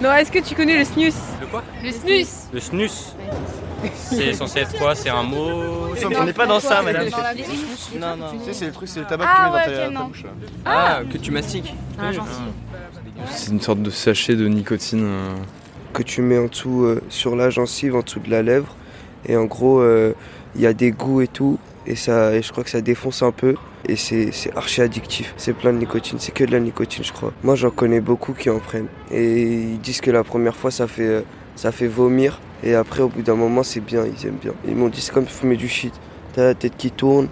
Non, est-ce que tu connais le snus Le quoi Le snus Le snus C'est censé être quoi? C'est un mot? On n'est pas dans ça, madame. Non, non. Tu sais, c'est le truc, c'est le tabac Ah, que tu mets ouais, dans ok, ta, ta non. bouche. Ah, que tu mastiques Ah, gentil. C'est une sorte de sachet de nicotine. euh. que tu mets en dessous euh, sur la gencive, en dessous de la lèvre. Et en gros, euh, il y a des goûts et tout. Et, ça, et je crois que ça défonce un peu. Et c'est archi addictif. C'est plein de nicotine. C'est que de la nicotine, je crois. Moi, j'en connais beaucoup qui en prennent. Et ils disent que la première fois, ça fait, euh, ça fait vomir. Et après, au bout d'un moment, c'est bien. Ils aiment bien. Ils m'ont dit, c'est comme fumer du shit. T'as la tête qui tourne.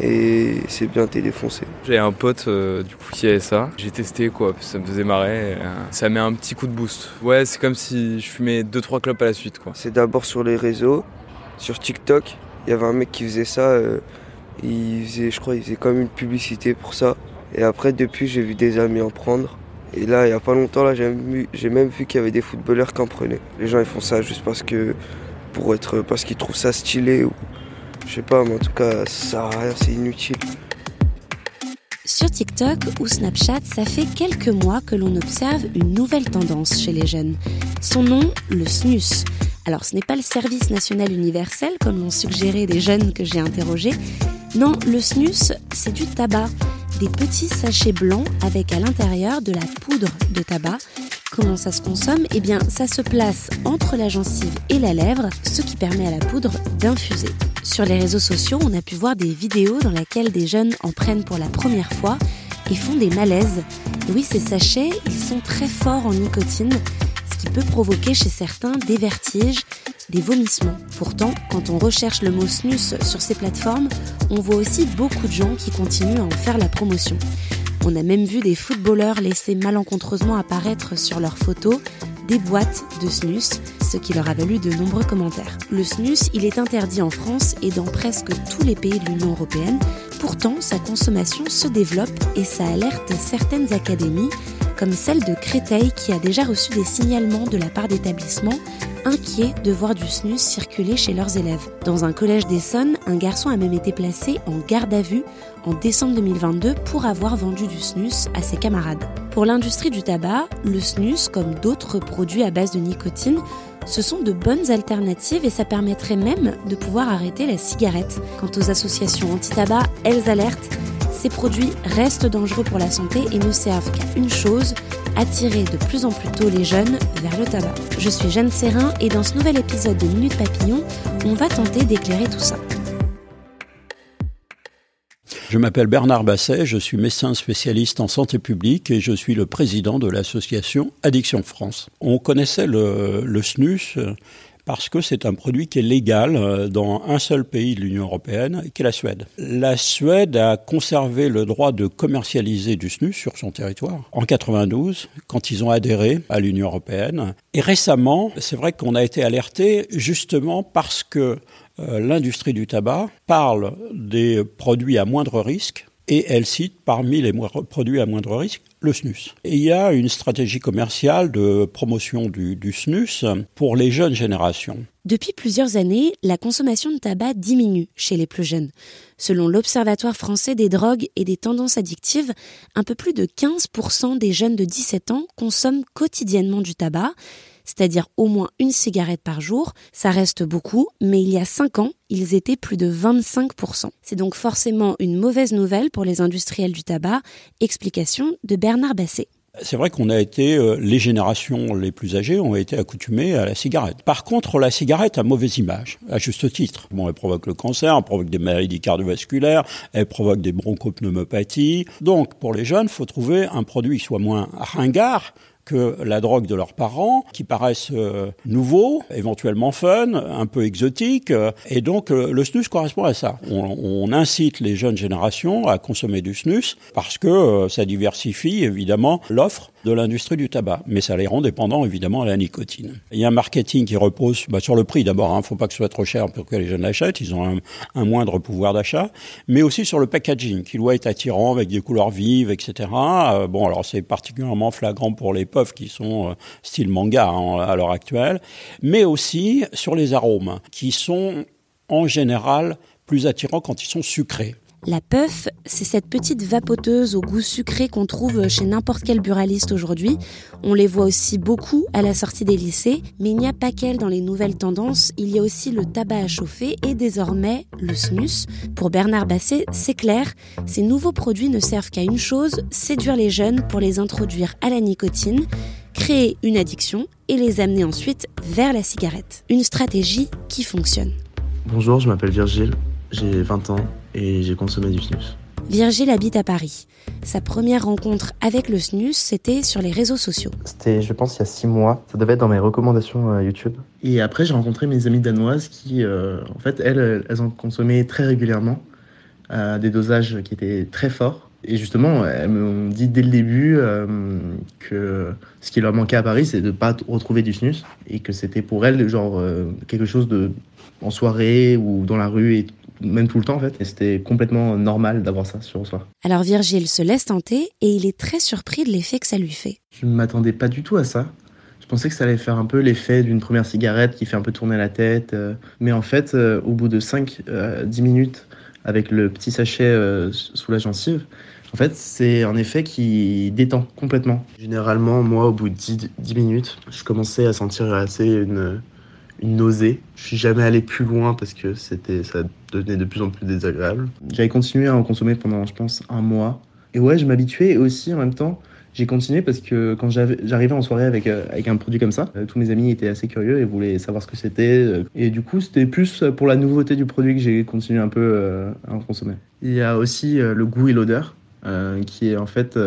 Et c'est bien, t'es défoncé. J'ai un pote euh, du coup qui avait ça. J'ai testé quoi, ça me faisait marrer. et, euh, ça met un petit coup de boost. Ouais, c'est comme si je fumais 2-3 clopes à la suite quoi. C'est d'abord sur les réseaux, sur TikTok. Il y avait un mec qui faisait ça. euh, il faisait, je crois, il faisait comme une publicité pour ça. Et après, depuis, j'ai vu des amis en prendre. Et là, il y a pas longtemps, là, j'ai même vu, j'ai même vu qu'il y avait des footballeurs qui en prenaient. Les gens, ils font ça juste parce que, pour être, parce qu'ils trouvent ça stylé ou, je sais pas, mais en tout cas, ça sert à rien, c'est inutile. Sur TikTok ou Snapchat, ça fait quelques mois que l'on observe une nouvelle tendance chez les jeunes. Son nom, le snus. Alors ce n'est pas le service national universel comme l'ont suggéré des jeunes que j'ai interrogés. Non, le snus, c'est du tabac. Des petits sachets blancs avec à l'intérieur de la poudre de tabac. Comment ça se consomme? Eh bien, ça se place entre la gencive et la lèvre, ce qui permet à la poudre d'infuser. Sur les réseaux sociaux, on a pu voir des vidéos dans lesquelles des jeunes en prennent pour la première fois et font des malaises. Oui, ces sachets, ils sont très forts en nicotine, peut provoquer chez certains des vertiges, des vomissements. Pourtant, quand on recherche le mot snus sur ces plateformes, on voit aussi beaucoup de gens qui continuent à en faire la promotion. On a même vu des footballeurs laisser malencontreusement apparaître sur leurs photos des boîtes de snus, ce qui leur a valu de nombreux commentaires. Le snus, il est interdit en France et dans presque tous les pays de l'Union européenne. Pourtant, sa consommation se développe et ça alerte certaines académies, comme celle de Créteil qui a déjà reçu des signalements de la part d'établissements inquiets de voir du snus circuler chez leurs élèves. Dans un collège d'Essonne, un garçon a même été placé en garde à vue en décembre 2022 pour avoir vendu du snus à ses camarades. Pour l'industrie du tabac, le snus, comme d'autres produits à base de nicotine, ce sont de bonnes alternatives et ça permettrait même de pouvoir arrêter la cigarette. Quant aux associations anti-tabac, elles alertent, ces produits restent dangereux pour la santé et ne servent qu'à une chose, attirer de plus en plus tôt les jeunes vers le tabac. Je suis Jeanne Serrin et dans ce nouvel épisode de Minute Papillon, on va tenter d'éclairer tout ça. Je m'appelle Bernard Basset, je suis médecin spécialiste en santé publique et je suis le président de l'association Addiction France. On connaissait le, le snus parce que c'est un produit qui est légal dans un seul pays de l'Union européenne, qui est la Suède. La Suède a conservé le droit de commercialiser du snus sur son territoire en 92, quand ils ont adhéré à l'Union européenne. Et récemment, c'est vrai qu'on a été alerté justement parce que euh, l'industrie du tabac parle des produits à moindre risque et elle cite parmi les produits à moindre risque le snus. Il y a une stratégie commerciale de promotion du, du, snus pour les jeunes générations. Depuis plusieurs années, la consommation de tabac diminue chez les plus jeunes. Selon l'Observatoire français des drogues et des tendances addictives, un peu plus de 15% des jeunes de 17 ans consomment quotidiennement du tabac c'est-à-dire au moins une cigarette par jour. Ça reste beaucoup, mais il y a 5 ans, ils étaient plus de 25%. C'est donc forcément une mauvaise nouvelle pour les industriels du tabac. Explication de Bernard Basset. C'est vrai qu'on a été, euh, les générations les plus âgées ont été accoutumées à la cigarette. Par contre, la cigarette a mauvaise image, à juste titre. Bon, elle provoque le cancer, elle provoque des maladies cardiovasculaires, elle provoque des bronchopneumopathies. Donc, pour les jeunes, faut trouver un produit qui soit moins ringard, que la drogue de leurs parents, qui paraissent euh, nouveaux, éventuellement fun, un peu exotiques. et donc le snus correspond à ça. On, on, incite les jeunes générations à consommer du snus parce que ça diversifie évidemment l'offre de l'industrie du tabac, mais ça les rend dépendants évidemment à la nicotine. Il y a un marketing qui repose bah, sur le prix d'abord, il hein, ne faut pas que ce soit trop cher pour que les jeunes l'achètent, ils ont un, moindre pouvoir d'achat, mais aussi sur le packaging qui doit être attirant avec des couleurs vives, etc. Euh, bon, alors c'est particulièrement flagrant pour les puffs qui sont euh, style manga hein, à l'heure actuelle, mais aussi sur les arômes qui sont en général plus attirants quand ils sont sucrés. La puff, c'est cette petite vapoteuse au goût sucré qu'on trouve chez n'importe quel buraliste aujourd'hui. On les voit aussi beaucoup à la sortie des lycées, mais il n'y a pas qu'elle dans les nouvelles tendances, il y a aussi le tabac à chauffer et désormais le snus. Pour Bernard Basset, c'est clair, ces nouveaux produits ne servent qu'à une chose, séduire les jeunes pour les introduire à la nicotine créer une addiction et les amener ensuite vers la cigarette. Une stratégie qui fonctionne. Bonjour, je m'appelle Virgile, j'ai 20 ans et j'ai consommé du snus. Virgile habite à Paris. Sa première rencontre avec le snus, c'était sur les réseaux sociaux. C'était, je pense, il y a six mois. Ça devait être dans mes recommandations euh, YouTube. Et après, j'ai rencontré mes amies danoises qui, euh, en fait, elles, elles ont consommé très régulièrement à des dosages qui étaient très forts. Et justement, elles m'ont dit dès le début euh, que ce qui leur manquait à Paris, c'est de ne pas retrouver du snus et que c'était pour elles genre quelque chose de en soirée ou dans la rue et même tout le temps en fait. Et c'était complètement normal d'avoir ça sur soi. Alors Virgile se laisse tenter et il est très surpris de l'effet que ça lui fait. Je ne m'attendais pas du tout à ça. Je pensais que ça allait faire un peu l'effet d'une première cigarette qui fait un peu tourner la tête. Euh. Mais en fait, euh, au bout de 5-10 euh, minutes, avec le petit sachet sous la gencive, en fait, c'est un effet qui détend complètement. Généralement, moi, au bout de 10, 10 minutes, je commençais à sentir assez une, une nausée. Je suis jamais allé plus loin parce que c'était, ça devenait de plus en plus désagréable. J'avais continué à en consommer pendant, je pense, un mois. Et ouais, je m'habituais et aussi en même temps, j'ai continué parce que quand j'arrivais en soirée avec, euh, avec un produit comme ça, euh, tous mes amis étaient assez curieux et voulaient savoir ce que c'était. Euh, et du coup, c'était plus pour la nouveauté du produit que j'ai continué un peu à en consommer. Il y a aussi le goût et l'odeur qui est en fait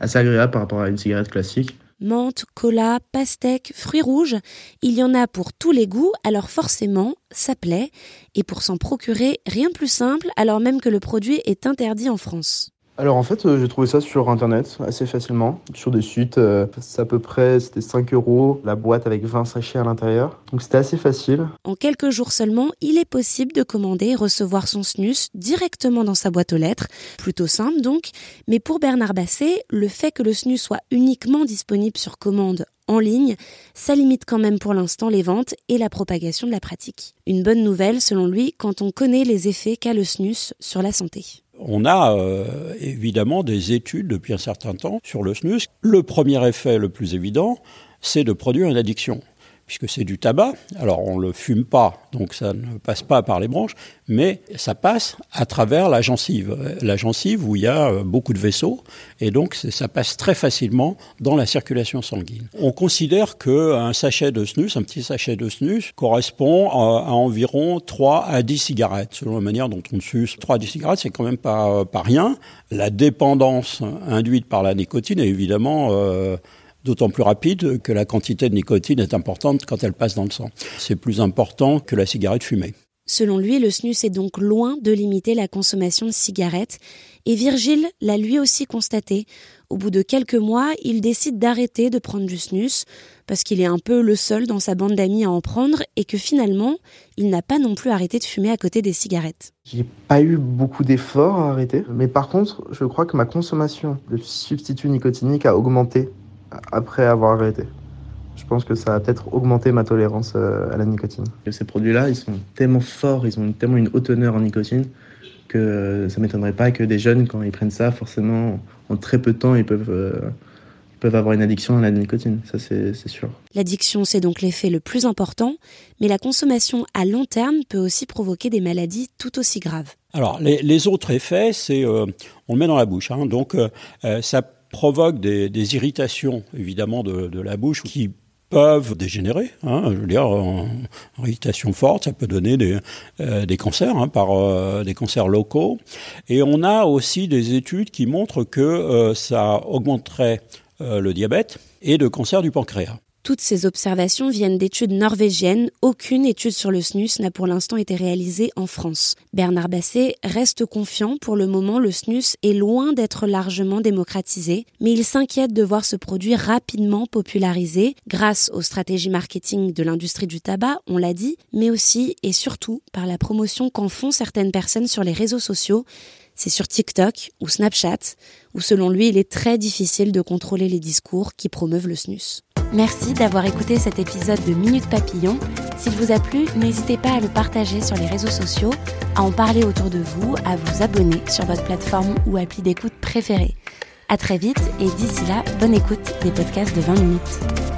assez agréable par rapport à une cigarette classique menthe, cola, pastèque, fruits rouges. Il y en a pour tous les goûts, alors forcément, ça plaît. Et pour s'en procurer, rien de plus simple, alors même que le produit est interdit en France. Alors en fait, euh, j'ai trouvé ça sur internet assez facilement, sur des sites. Euh, à peu près, c'était 5 euros la boîte avec 20 sachets à l'intérieur. Donc c'était assez facile. En quelques jours seulement, il est possible de commander et recevoir son snus directement dans sa boîte aux lettres. Plutôt simple donc. Mais pour Bernard Basset, le fait que le snus soit uniquement disponible sur commande en ligne, ça limite quand même pour l'instant les ventes et la propagation de la pratique. Une bonne nouvelle selon lui quand on connaît les effets qu'a le snus sur la santé. On a euh, évidemment des études depuis un certain temps sur le snus. Le premier effet le plus évident, c'est de produire une addiction puisque c'est du tabac. Alors on ne le fume pas, donc ça ne passe pas par les branches, mais ça passe à travers la gencive. La gencive où il y a euh, beaucoup de vaisseaux, et donc ça passe très facilement dans la circulation sanguine. On considère qu'un sachet de snus, un petit sachet de snus, correspond à, environ 3 à 10 cigarettes, selon la manière dont on suce. 3 à 10 cigarettes, c'est quand même pas, pas rien. La dépendance induite par la nicotine est évidemment... Euh, d'autant plus rapide que la quantité de nicotine est importante quand elle passe dans le sang. C'est plus important que la cigarette fumée. Selon lui, le snus est donc loin de limiter la consommation de cigarettes, et Virgile l'a lui aussi constaté. Au bout de quelques mois, il décide d'arrêter de prendre du snus, parce qu'il est un peu le seul dans sa bande d'amis à en prendre, et que finalement, il n'a pas non plus arrêté de fumer à côté des cigarettes. J'ai pas eu beaucoup d'efforts à arrêter, mais par contre, je crois que ma consommation de substituts nicotiniques a augmenté après avoir arrêté. Je pense que ça a peut-être augmenté ma tolérance euh, à la nicotine. Ces produits-là, ils sont tellement forts, ils ont tellement une haute teneur en nicotine que ça m'étonnerait pas que des jeunes, quand ils prennent ça, forcément, en très peu de temps, ils peuvent, euh, peuvent avoir une addiction à la nicotine. Ça, c'est sûr. L'addiction, c'est donc l'effet le plus important, mais la consommation à long terme peut aussi provoquer des maladies tout aussi graves. Alors, les, autres effets, c'est euh, on le met dans la bouche. Hein, donc, ça provoque des, irritations, évidemment, de, la bouche qui peuvent dégénérer. Hein, je veux dire, en, irritation forte, ça peut donner des, euh, cancers, hein, par euh, des cancers locaux. Et on a aussi des études qui montrent que euh, ça augmenterait le diabète et de cancer du pancréas. Toutes ces observations viennent d'études norvégiennes. Aucune étude sur le snus n'a pour l'instant été réalisée en France. Bernard Basset reste confiant. Pour le moment, le snus est loin d'être largement démocratisé, mais il s'inquiète de voir ce produit rapidement popularisé grâce aux stratégies marketing de l'industrie du tabac, on l'a dit, mais aussi et surtout par la promotion qu'en font certaines personnes sur les réseaux sociaux c'est sur TikTok ou Snapchat, où selon lui, il est très difficile de contrôler les discours qui promeuvent le snus. Merci d'avoir écouté cet épisode de Minute Papillon. S'il vous a plu, n'hésitez pas à le partager sur les réseaux sociaux, à en parler autour de vous, à vous abonner sur votre plateforme ou appli d'écoute préférée. À très vite et d'ici là, bonne écoute des podcasts de 20 minutes.